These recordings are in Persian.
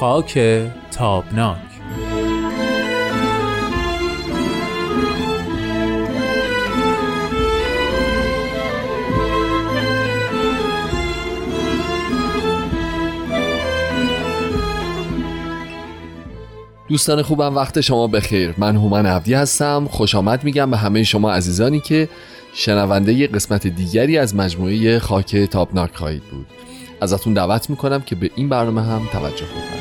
خاک تابناک. دوستان خوبم وقت شما بخیر. من هومن عبدی هستم. خوش آمد میگم به همه شما عزیزانی که شنونده قسمت دیگری از مجموعه خاک تابناک خواهید بود. ازتون دعوت می‌کنم که به این برنامه هم توجه بفرمایید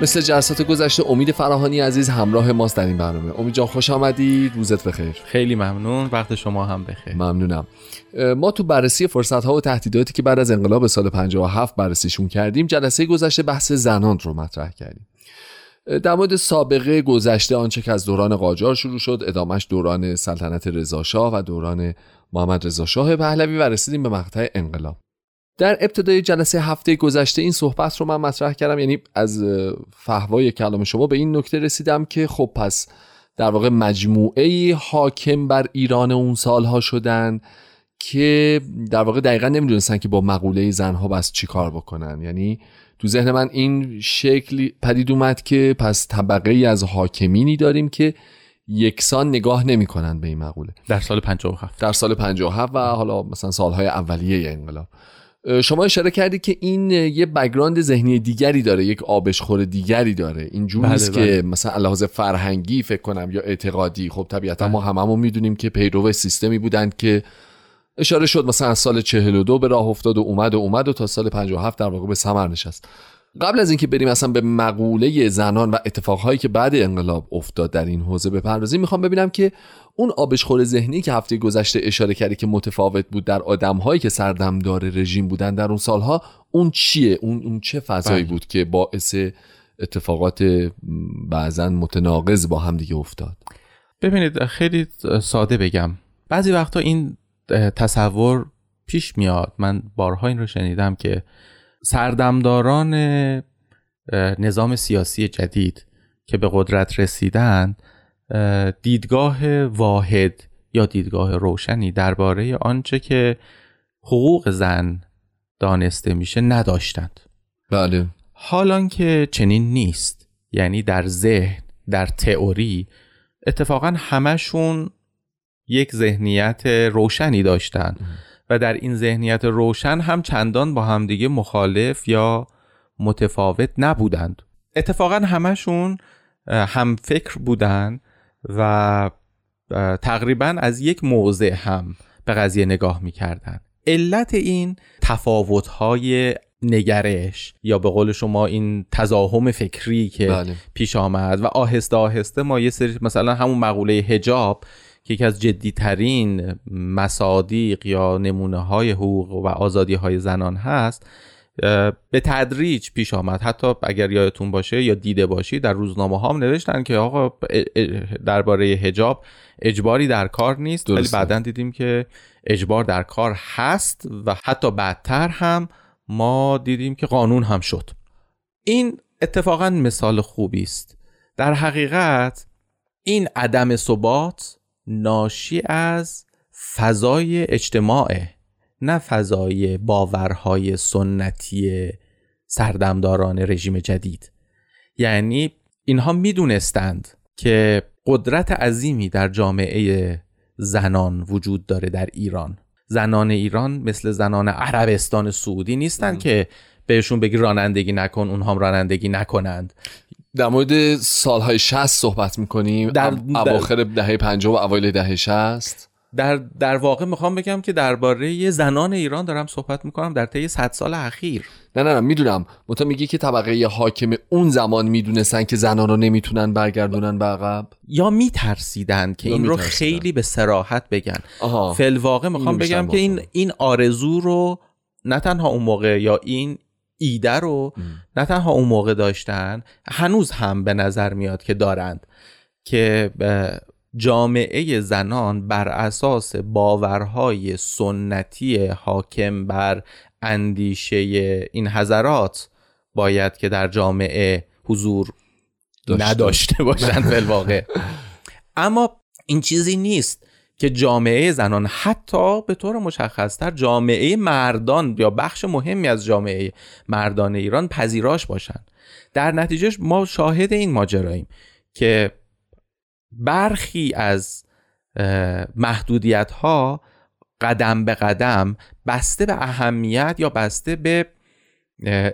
مثل جلسات گذشته امید فراهانی عزیز همراه ماست در این برنامه. امید جان خوش آمدی. روزت بخیر. خیلی ممنون. وقت شما هم بخیر. ممنونم. ما تو بررسی فرصت ها و تهدیداتی که بعد از انقلاب سال 57 بررسیشون کردیم جلسه گذشته بحث زنان رو مطرح کردیم. در مورد سابقه گذشته آنچه که از دوران قاجار شروع شد ادامش دوران سلطنت رضاشاه و دوران محمد رضا شاه پهلوی و رسیدیم به مقطع انقلاب. در ابتدای جلسه هفته گذشته این صحبت رو من مطرح کردم یعنی از فهوای کلام شما به این نکته رسیدم که خب پس در واقع مجموعه حاکم بر ایران اون سالها شدن که در واقع دقیقا نمی‌دونستن که با مقوله زنها بس چی کار بکنن. یعنی تو ذهن من این شکلی پدید اومد که پس طبقه ای از حاکمینی داریم که یکسان نگاه نمی‌کنن به این مقوله. در سال 57 در سال 57 و حالا مثلا سالهای اولیه انقلاب. شما اشاره کردی که این یه بگراند ذهنی دیگری داره یک آبشخور دیگری داره اینجوری نیست بله که بله. مثلا لحاظ فرهنگی فکر کنم یا اعتقادی خب طبیعتا بله. ما هممون می‌دونیم که پیرو سیستمی بودند که اشاره شد مثلا از سال 42 به راه افتاد و اومد و اومد و تا سال 57 در واقع به ثمر نشست قبل از اینکه بریم اصلا به مقوله زنان و اتفاقهایی که بعد انقلاب افتاد در این حوزه بپردازیم می‌خوام ببینم که اون آبشخور ذهنی که هفته گذشته اشاره کردی که متفاوت بود در آدمهایی که سردمدار رژیم بودن در اون سالها اون چیه؟ اون, اون چه فضایی بله. بود که باعث اتفاقات بعضا متناقض با هم دیگه افتاد؟ ببینید خیلی ساده بگم. بعضی وقتا این تصور پیش میاد. من بارها این رو شنیدم که سردمداران نظام سیاسی جدید که به قدرت رسیدند دیدگاه واحد یا دیدگاه روشنی درباره آنچه که حقوق زن دانسته میشه نداشتند. بله. حالان که چنین نیست یعنی در ذهن در تئوری اتفاقا همشون یک ذهنیت روشنی داشتند و در این ذهنیت روشن هم چندان با همدیگه مخالف یا متفاوت نبودند اتفاقا همشون هم فکر بودند و تقریبا از یک موضع هم به قضیه نگاه می‌کردن علت این تفاوت‌های نگرش یا به قول شما این تزاهم فکری که بله. پیش آمد و آهسته آهسته ما یه سری مثلا همون مقوله هجاب که یکی از جدیترین مصادیق یا نمونه های حقوق و آزادی های زنان هست به تدریج پیش آمد. حتی اگر یادتون باشه یا دیده باشی در روزنامه ها هم نوشتن که آقا درباره هجاب اجباری در کار نیست. ولی بعدا دیدیم که اجبار در کار هست و حتی بعدتر هم ما دیدیم که قانون هم شد. این اتفاقا مثال خوبی است. در حقیقت این عدم ثبات ناشی از فضای اجتماعه نه فضای باورهای سنتی سردمداران رژیم جدید. یعنی اینها می‌دونستند که قدرت عظیمی در جامعه زنان وجود داره در ایران. زنان ایران مثل زنان عربستان سعودی نیستن که بهشون بگی رانندگی نکن اونها هم رانندگی نکنند. در مورد سالهای 60 صحبت می‌کنیم. در اواخر دهه 50 و اوایل دهه 60 در در واقع می‌خوام بگم که درباره زنان ایران دارم صحبت می‌کنم در طی 100 سال اخیر. نه نه, نه می‌دونم. متا میگی که طبقه حاکم اون زمان می‌دونستن که زنان رو نمی‌تونن برگردونن به عقب؟ یا میترسیدن که این رو خیلی به سراحت بگن. فل واقع می‌خوام بگم که این این آرزو رو نه تنها اون موقع یا این ایده رو نه تنها اون موقع داشتن هنوز هم به نظر میاد که دارند که جامعه زنان بر اساس باورهای سنتی حاکم بر اندیشه این حضرات باید که در جامعه حضور داشته. نداشته باشن فی الواقع اما این چیزی نیست که جامعه زنان حتی به طور مشخصتر جامعه مردان یا بخش مهمی از جامعه مردان ایران پذیراش باشن. در نتیجه ما شاهد این ماجراییم که برخی از محدودیت ها قدم به قدم بسته به اهمیت یا بسته به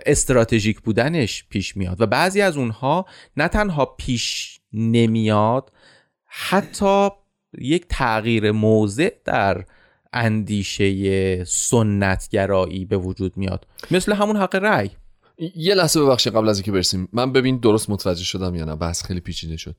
استراتژیک بودنش پیش میاد و بعضی از اونها نه تنها پیش نمیاد حتی یک تغییر موضع در اندیشه سنتگرایی به وجود میاد. مثل همون حق رأی. یه لحظه ببخشید قبل از اینکه برسیم. من ببین درست متوجه شدم یا نه؟ بحث خیلی پیچیده شد.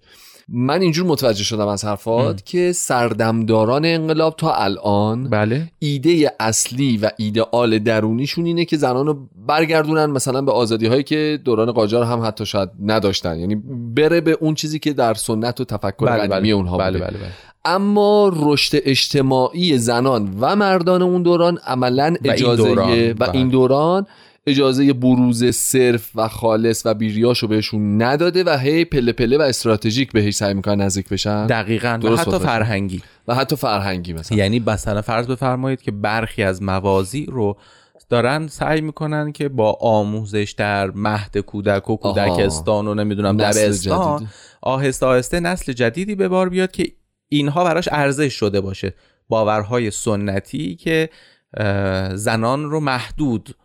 من اینجور متوجه شدم از حرفات که سردمداران انقلاب تا الان بله. ایده اصلی و ایدئال درونیشون اینه که زنان رو برگردونن مثلا به آزادی هایی که دوران قاجار هم حتی شاید نداشتن. یعنی بره به اون چیزی که در سنت و تفکر بله قدیمی بله. اونها بله بله بله. اما رشد اجتماعی زنان و مردان اون دوران عملا و این اجازه دوران، و بله. این دوران اجازه بروز صرف و خالص و بیریاشو بهشون نداده و هی پله پله و استراتژیک بهش سعی می‌کنن نزدیک بشن دقیقا و حتی. فرهنگی و حتی فرهنگی مثلا یعنی مثلا فرض بفرمایید که برخی از موازی رو دارن سعی می‌کنن که با آموزش در مهد کودک و کودکستان و نمی‌دونم دبستان جدید. آهسته آهسته نسل جدیدی به بار بیاد که اینها براش ارزش شده باشه. باورهای سنتی که زنان رو محدود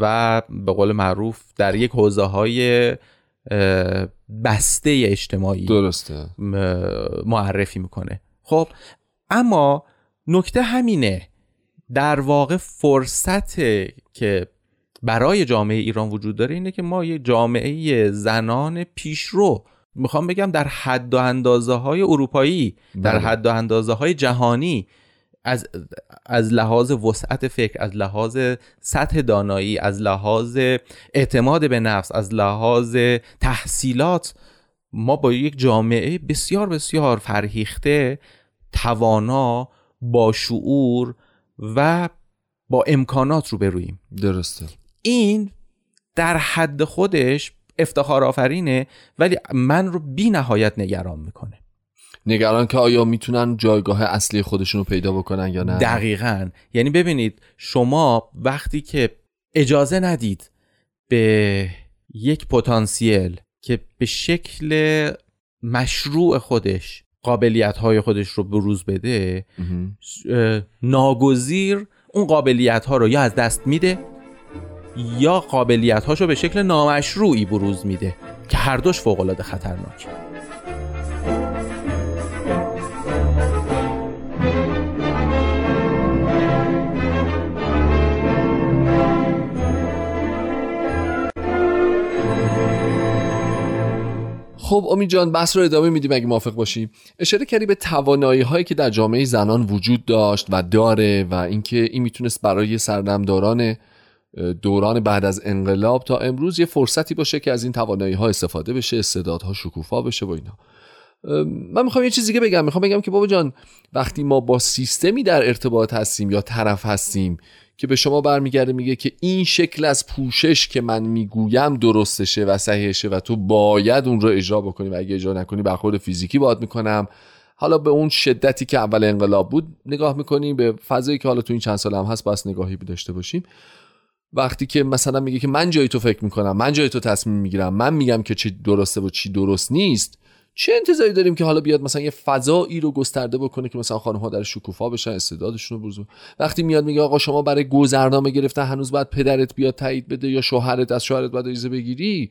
و به قول معروف در یک حوزه های بسته اجتماعی درسته. معرفی می‌کنه. خب اما نکته همینه. در واقع فرصت که برای جامعه ایران وجود داره اینه که ما یک جامعه زنان پیشرو می‌خوام بگم در حد و اندازه های اروپایی در بله. حد و اندازه های جهانی از از لحاظ وسعت فکر از لحاظ سطح دانایی از لحاظ اعتماد به نفس از لحاظ تحصیلات ما با یک جامعه بسیار بسیار فرهیخته توانا با شعور و با امکانات رو برویم درسته این در حد خودش افتخار آفرینه ولی من رو بی نهایت نگران می‌کنه. نگران که آیا می‌تونن جایگاه اصلی خودشون رو پیدا بکنن یا نه؟ دقیقا. یعنی ببینید شما وقتی که اجازه ندید به یک پتانسیل که به شکل مشروع خودش قابلیت های خودش رو بروز بده ناگزیر اون قابلیت ها رو یا از دست میده یا قابلیت هاشو به شکل نامشروعی بروز میده که هر دوش فوق خطرناک. خب امید جان بحث رو ادامه میدیم اگه موافق باشیم اشاره کردی به توانایی هایی که در جامعه زنان وجود داشت و داره و اینکه این می‌تونست برای سردمداران دوران بعد از انقلاب تا امروز یه فرصتی باشه که از این توانایی ها استفاده بشه استعدادها شکوفا بشه و اینا. من می‌خوام یه چیز دیگه بگم. می‌خوام بگم که بابا جان وقتی ما با سیستمی در ارتباط هستیم یا طرف هستیم که به شما برمیگرده میگه که این شکل از پوشش که من می‌گویم درستشه و صحیحشه و تو باید اون رو اجرا بکنی و اگه اجرا نکنی برخورد فیزیکی باید می‌کنم. حالا به اون شدتی که اول انقلاب بود نگاه می‌کنیم به فضایی که حالا تو این چند سال هم هست بس نگاهی داشته باشیم. وقتی که مثلا میگه که من جای تو فکر می‌کنم من جای تو تصمیم می‌گیرم من میگم که چی درسته و چی درست نیست چه انتظاری داریم که حالا بیاد مثلا یه فضایی رو گسترده بکنه که مثلا خانم ها در شکوفا بشن استعدادشون رو بروز وقتی میاد میگه آقا شما برای گذرنامه گرفتن هنوز باید پدرت بیاد تایید بده یا شوهرت از شوهرت باید اجازه بگیری؟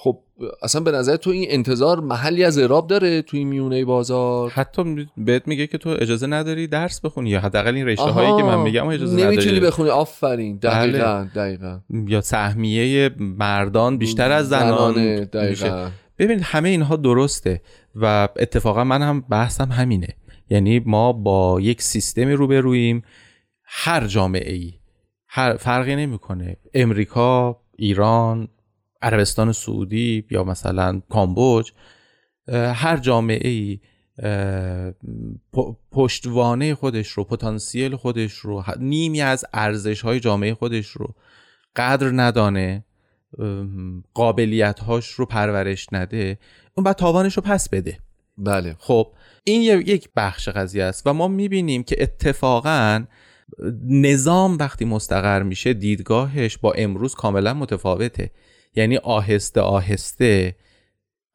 خب اصلا به نظر تو این انتظار محلی از اعراب داره تو این میونه بازار؟ حتی بهت میگه که تو اجازه نداری درس بخونی یا حداقل این رشته هایی که من میگم اجازه نمی‌تونی نداری. بخونی. آفرین. دقیقا بله. دقیقا یا سهمیه مردان بیشتر از زنان. زنانه، میشه. دقیقا. ببین همه اینها درسته و اتفاقا من هم بحثم همینه. یعنی ما با یک سیستمی روبرویم. هر جامعه ای هر فرقی نمی‌کنه. امریکا ایران عربستان سعودی یا مثلا کامبوج هر جامعه ای پشتوانه خودش رو پتانسیل خودش رو نیمی از ارزش های جامعه خودش رو قدر ندانه قابلیت هاش رو پرورش نده اون بعد تاوانش رو پس بده. بله. خب این یک بخش قضیه است و ما می‌بینیم که اتفاقا نظام وقتی مستقر میشه دیدگاهش با امروز کاملا متفاوته. یعنی آهسته آهسته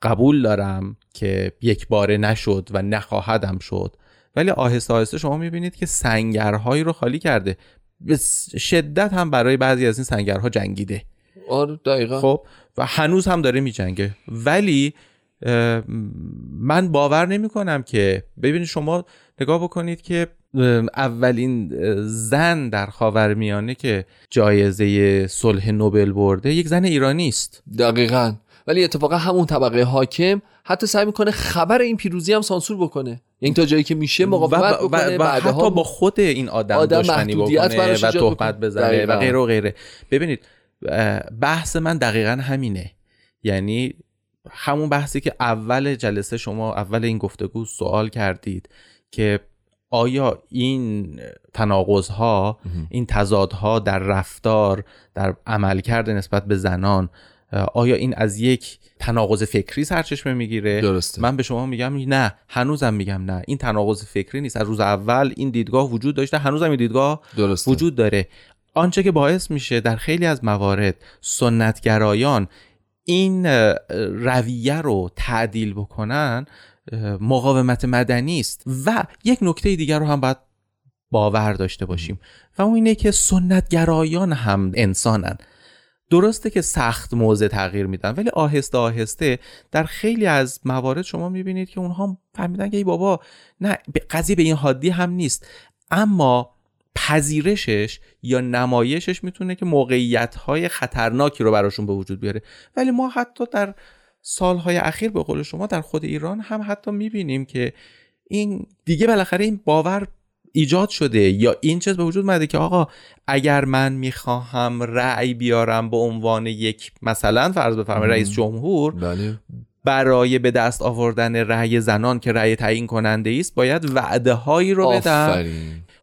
قبول دارم که یک باره نشد و نخواهدم شد. ولی آهسته آهسته شما می‌بینید که سنگرهایی رو خالی کرده. به شدت هم برای بعضی از این سنگرها جنگیده. آره دقیقا. خب و هنوز هم داره میجنگه. ولی من باور نمی کنم که ببینید شما نگاه بکنید که اولین زن در خاورمیانه که جایزه صلح نوبل برده یک زن ایرانی است. دقیقا. ولی اتفاقا همون طبقه حاکم حتی سعی می‌کنه خبر این پیروزی هم سانسور بکنه. یعنی تا جایی که میشه مقاومت بکنه و, و, حتی با خود این آدم, آدم دشمنی بکنه و تهمت بزنه و غیره و غیره. ببینید بحث من دقیقا همینه. یعنی همون بحثی که اول جلسه شما اول این گفتگو سوال کردید که آیا این تناقض ها این تضادها در رفتار در عملکرد نسبت به زنان آیا این از یک تناقض فکری سرچشمه می‌گیره؟ درسته. من به شما میگم نه هنوزم میگم نه. این تناقض فکری نیست. از روز اول این دیدگاه وجود داشته هنوزم این دیدگاه درسته. وجود داره. آنچه که باعث میشه در خیلی از موارد سنتگرایان این رویه رو تعدیل بکنن مقاومت مدنی است و یک نکته دیگر رو هم باید باور داشته باشیم و اون اینه که سنتگرایان هم انسانن. درسته که سخت موضع تغییر میدن ولی آهسته آهسته در خیلی از موارد شما می‌بینید که اونها فهمیدن که ای بابا نه قضیه به این حادی هم نیست. اما پذیرشش یا نمایشش می‌تونه که موقعیت های خطرناکی رو براشون به وجود بیاره. ولی ما حتی در سالهای اخیر به قول شما در خود ایران هم حتی می‌بینیم که این دیگه بالاخره این باور ایجاد شده یا این چیز به وجود اومده که آقا اگر من می‌خواهم رأی بیارم به عنوان یک مثلا فرض بفرمایید رئیس جمهور بله. برای به دست آوردن رأی زنان که رأی تعیین کننده است باید وعده هایی رو بدم.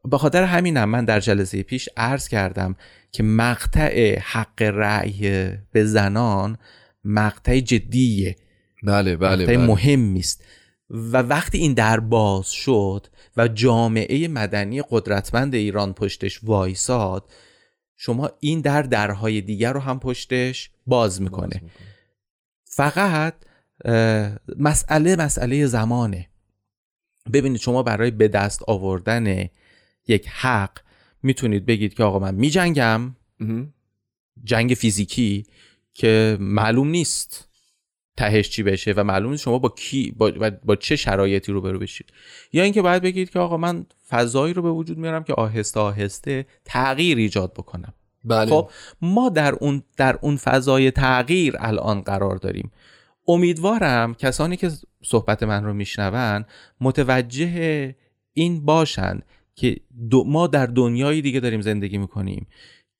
به خاطر همینم من در جلسه پیش عرض کردم که مقطع حق رأی به زنان مقطع جدیه. بله بله, بله. مهمی است و وقتی این در باز شد و جامعه مدنی قدرتمند ایران پشتش وایساد شما این در درهای دیگر رو هم پشتش باز می‌کنه, فقط مسئله مسئله زمانه. ببینید شما برای به دست آوردن یک حق می‌تونید بگید که آقا من میجنگم. جنگ فیزیکی. که معلوم نیست تهش چی بشه و معلوم نیست شما با کی با, با چه شرایطی رو برو بشید. یا اینکه باید بگید که آقا من فضایی رو به وجود میارم که آهسته آهسته تغییر ایجاد بکنم. بله. خب ما در اون در اون فضای تغییر الان قرار داریم. امیدوارم کسانی که صحبت من رو میشنون متوجه این باشند که ما در دنیای دیگه داریم زندگی می‌کنیم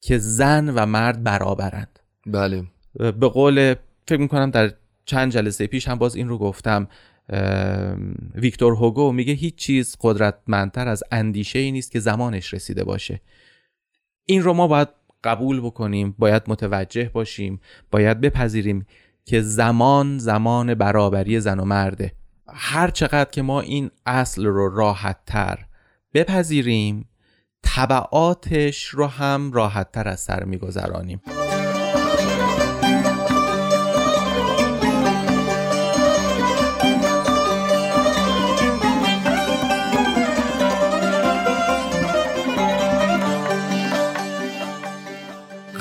که زن و مرد برابرند. بله. به قول فکر می‌کنم در چند جلسه پیش هم باز این رو گفتم ویکتور هوگو میگه هیچ چیز قدرتمندتر از اندیشه ای نیست که زمانش رسیده باشه. این رو ما باید قبول بکنیم باید متوجه باشیم باید بپذیریم که زمان زمان برابری زن و مرده. هر چقدر که ما این اصل رو راحت تر بپذیریم طبعاتش رو هم راحت تر از سر میگذرانیم.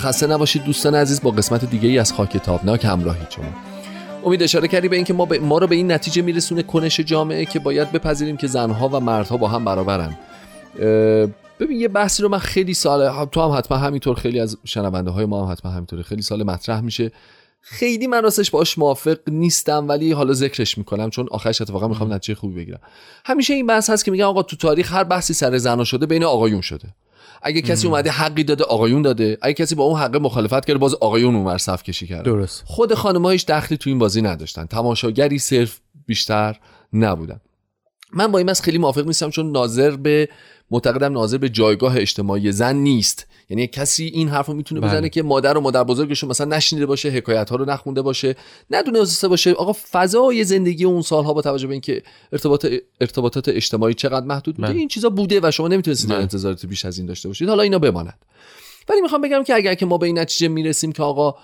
خسته نباشید دوستان عزیز با قسمت دیگه ای از خاک تابناک همراهی شما. امید اشاره کردی به اینکه ما, ما رو به این نتیجه میرسونه کنش جامعه که باید بپذیریم که زنها و مردها با هم برابرن. ببین یه بحثی رو من خیلی سال تو هم حتما همینطور خیلی از شنونده های ما هم حتما همینطوره. خیلی سال مطرح میشه. خیلی من راستش باش موافق نیستم ولی حالا ذکرش می‌کنم چون آخرش اتفاقا می‌خوام نتیجه خوبی بگیرم. همیشه این بحث هست که میگن آقا تو تاریخ هر بحثی سر زنا شده بین آقایون شده. اگه کسی اومده حقی داده آقایون داده. اگه کسی با اون حق مخالفت کرده باز آقایون اونور صف کشی کرده. درست. خود خانم‌هاش دخلی تو این بازی نداشتن. تماشاگری صرف بیشتر نبودن. من با این خیلی موافق نیستم چون ناظر به معتقدم ناظر به جایگاه اجتماعی زن نیست. یعنی کسی این حرف رو می‌تونه بله. بزنه که مادر و مادر بزرگش مثلا نشنیده باشه حکایت ها رو نخونده باشه ندونسته باشه آقا فضای زندگی اون سالها با توجه به اینکه ارتباط ارتباطات اجتماعی چقدر محدود بوده بله. این چیزا بوده و شما نمی‌تونستید بله. انتظارات بیش از این داشته باشید حالا اینا بماند ولی می‌خوام بگم که اگر که ما به این نتیجه می‌رسیم که آقا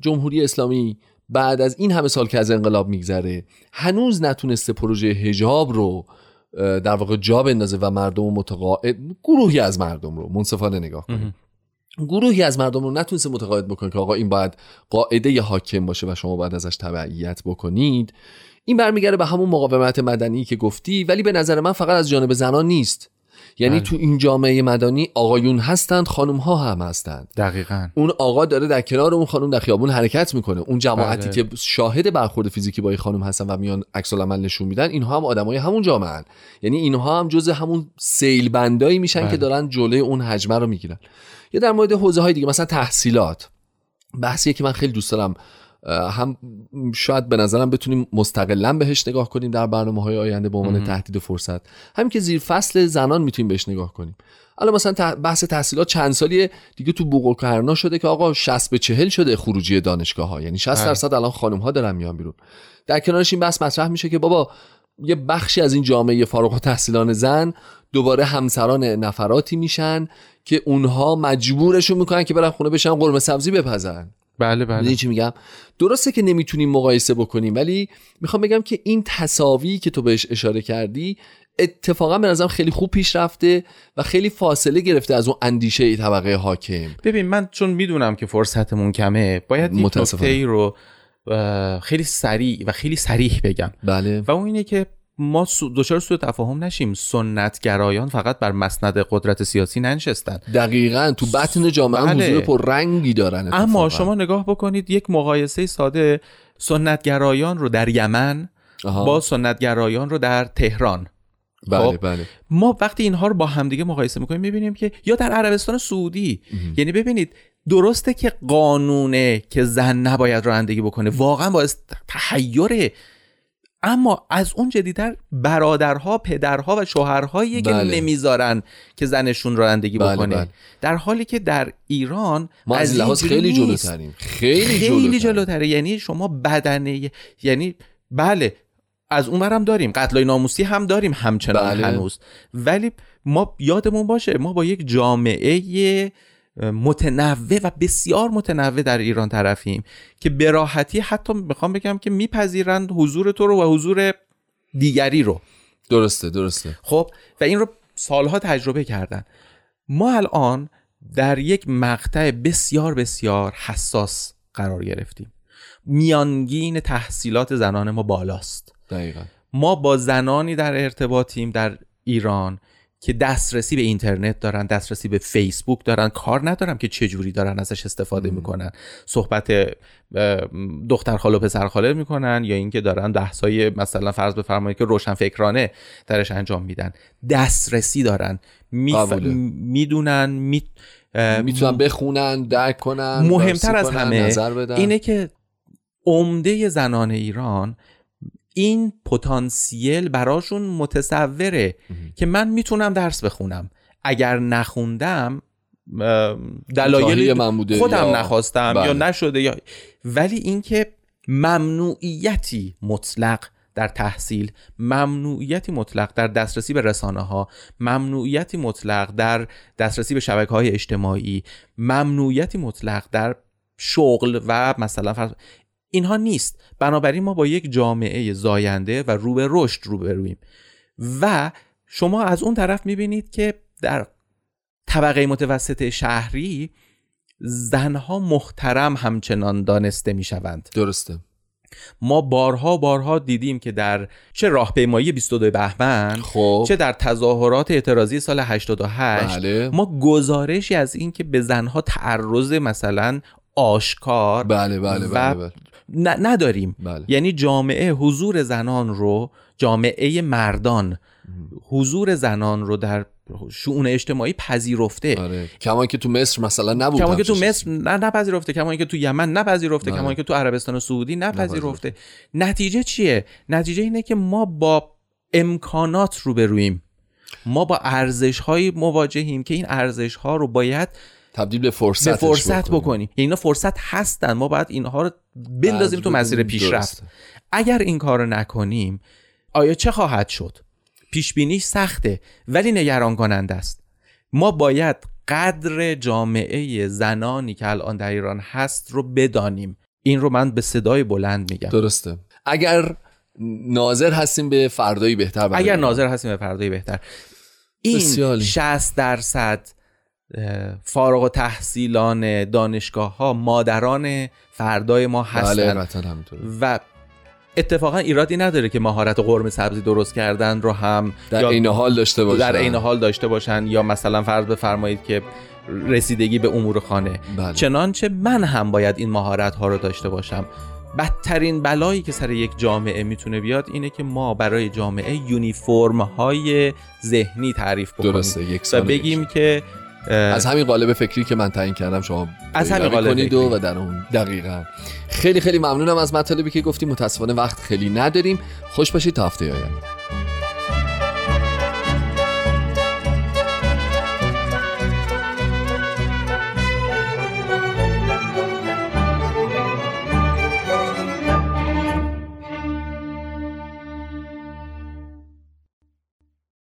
جمهوری اسلامی بعد از این همه سال که از انقلاب میگذره هنوز نتونسته پروژه هجاب رو در واقع جا بندازه و مردم متقاعد گروهی از مردم رو منصفانه نگاه کنه گروهی از مردم رو نتونسته متقاعد بکنه که آقا این باید قاعده ی حاکم باشه و شما باید ازش تبعیت بکنید. این برمیگرده به همون مقاومت مدنی که گفتی ولی به نظر من فقط از جانب زنان نیست. یعنی بله. تو این جامعه مدنی آقایون هستند خانم ها هم هستند دقیقا اون آقا داره در کنار اون خانم در خیابون حرکت می‌کنه اون جماعتی بله. که شاهد برخورد فیزیکی با این خانم هستن و میان عکس العمل نشون میدن اینها هم آدمای همون جامعه هن. یعنی اینها هم جز همون سیل بندایی میشن بله. که دارن جلوی اون حجمه رو می‌گیرن یا در مورد حوزه های دیگه مثلا تحصیلات بحثیه که من خیلی دوست دارم هم شاید به نظرم بتونیم مستقلا بهش نگاه کنیم در برنامه های آینده به عنوان تهدید و فرصت. همین که زیر فصل زنان می‌تونیم بهش نگاه کنیم. الان مثلا بحث تحصیلات چند سالیه دیگه تو بوق و کرنا شده که آقا 60 به 40 شده خروجی دانشگاه ها یعنی 60 بله. درصد الان خانم ها دارن میان بیرون. در کنارش این بحث مطرح میشه که بابا یه بخشی از این جامعه فارغ التحصیلان زن دوباره همسران نفراتی میشن که اونها مجبورشون می‌کنن که برن خونه بشن قرمه سبزی بپزن. بله بله. چی میگم؟ درسته که نمی‌تونیم مقایسه بکنیم ولی می‌خوام بگم که این تصاوی که تو بهش اشاره کردی اتفاقا به نظرم خیلی خوب پیش رفته و خیلی فاصله گرفته از اون اندیشه طبقه حاکم. ببین من چون می‌دونم که فرصتمون کمه باید یک متاسفانه. نکته ای رو خیلی سریع و خیلی سریح بگم. بله. و اون اینه که ما سو- دچار سوء تفاهم نشیم سنتگرایان فقط بر مسند قدرت سیاسی ننشستن دقیقا تو بطن جامعه بله. حضور پر رنگی دارن اما اتفاقاً. شما نگاه بکنید یک مقایسه ساده سنتگرایان رو در یمن آها. با سنتگرایان رو در تهران بله خب. بله ما وقتی اینها رو با همدیگه مقایسه می‌کنیم می‌بینیم که یا در عربستان سعودی یعنی ببینید درسته که قانونه که زن نباید رانندگی بکنه واقعا باعث تحیره اما از اون جدیدتر برادرها پدرها و شوهرهایی که بله. نمی‌ذارن که زنشون رانندگی بله، بکنه بله. در حالی که در ایران ما از لحاظ خیلی. جلوتریم خیلی, خیلی. جلوتره یعنی شما بدنه یعنی بله از اون هم داریم قتلای ناموسی هم داریم همچنان بله. هنوز ولی ما یادمون باشه ما با یک جامعه متنوع و بسیار متنوع در ایران طرفیم که به راحتی حتی می‌خوام بگم که میپذیرند حضور تو رو و حضور دیگری رو. درسته درسته. خب و این رو سالها تجربه کردن. ما الان در یک مقطع بسیار بسیار حساس قرار گرفتیم. میانگین تحصیلات زنان ما بالاست. دقیقا. ما با زنانی در ارتباطیم در ایران که دسترسی به اینترنت دارن دسترسی به فیسبوک دارن. کار ندارم که چجوری دارن ازش استفاده می‌کنن. صحبت دختر خاله و پسر خاله می‌کنن یا اینکه دارن بحثای مثلا فرض بفرمایید که روشن فکرانه درش انجام میدن. دسترسی دارن. می‌دونن می... می‌تونن بخونن درک کنن مهمتر از همه اینه که عمده زنان ایران این پتانسیل براشون متصوره که من می‌تونم درس بخونم اگر نخوندم دلایل خودم یا- نخواستم بله. یا نشده یا ولی اینکه ممنوعیتی مطلق در تحصیل ممنوعیتی مطلق در دسترسی به رسانه ها ممنوعیتی مطلق در دسترسی به شبکه های اجتماعی ممنوعیتی مطلق در شغل و مثلا فرض اینها نیست. بنابراین ما با یک جامعه زاینده و رو به رشد روبرویم و شما از اون طرف می‌بینید که در طبقه متوسط شهری زنها محترم همچنان دانسته می‌شوند. درسته. ما بارها بارها دیدیم که در چه راهپیمایی 22 بهمن خب. چه در تظاهرات اعتراضی سال 88 بله. ما گزارشی از این که به زنها تعرض مثلا آشکار بله بله و بله بله, نداریم. بله. یعنی جامعه حضور زنان رو جامعه مردان حضور زنان رو در شؤون اجتماعی پذیرفته. آره. کما که تو مصر مثلا نبود کما که تو مصر نه نپذیرفته. کما که تو یمن نپذیرفته. بله. کما که تو عربستان سعودی نپذیرفته. نتیجه چیه؟ نتیجه اینه که ما با امکانات روبرویم. ما با ارزش مواجهیم که این ارزش ها رو باید تبدیل به فرصت به فرصت بکنیم. یعنی اینا فرصت هستن. ما باید اینها رو بندازیم تو مسیر پیشرفت. اگر این کار رو نکنیم آیا چه خواهد شد؟ پیش بینیش سخته ولی نگران کننده است. ما باید قدر جامعه زنانی که الان در ایران هست رو بدانیم. این رو من به صدای بلند میگم. درسته. اگر ناظر هستیم به فردایی بهتر اگر. ناظر هستیم به فردای بهتر. این بسیاری. 60 درصد فارغ و تحصیلان دانشگاه ها مادران فردای ما بله همینطوره. و اتفاقا ایرادی نداره که مهارت قرمه سبزی درست کردن رو هم در یا عین حال داشته باشن. در عین حال داشته باشن یا مثلا فرض بفرمایید که رسیدگی به امور خانه. بله. چنانچه من هم باید این مهارت ها رو داشته باشم. بدترین بلایی که سر یک جامعه می‌تونه بیاد اینه که ما برای جامعه یونیفرم های ذهنی تعریف بکنیم. درسته یک و بگیم که از همین قالب فکری که من تعیین کردم شما از همین قالب کنید و در اون دقیقا. خیلی خیلی ممنونم از مطالبی که گفتیم. متاسفانه وقت خیلی نداریم. خوش باشید تا هفته آینده.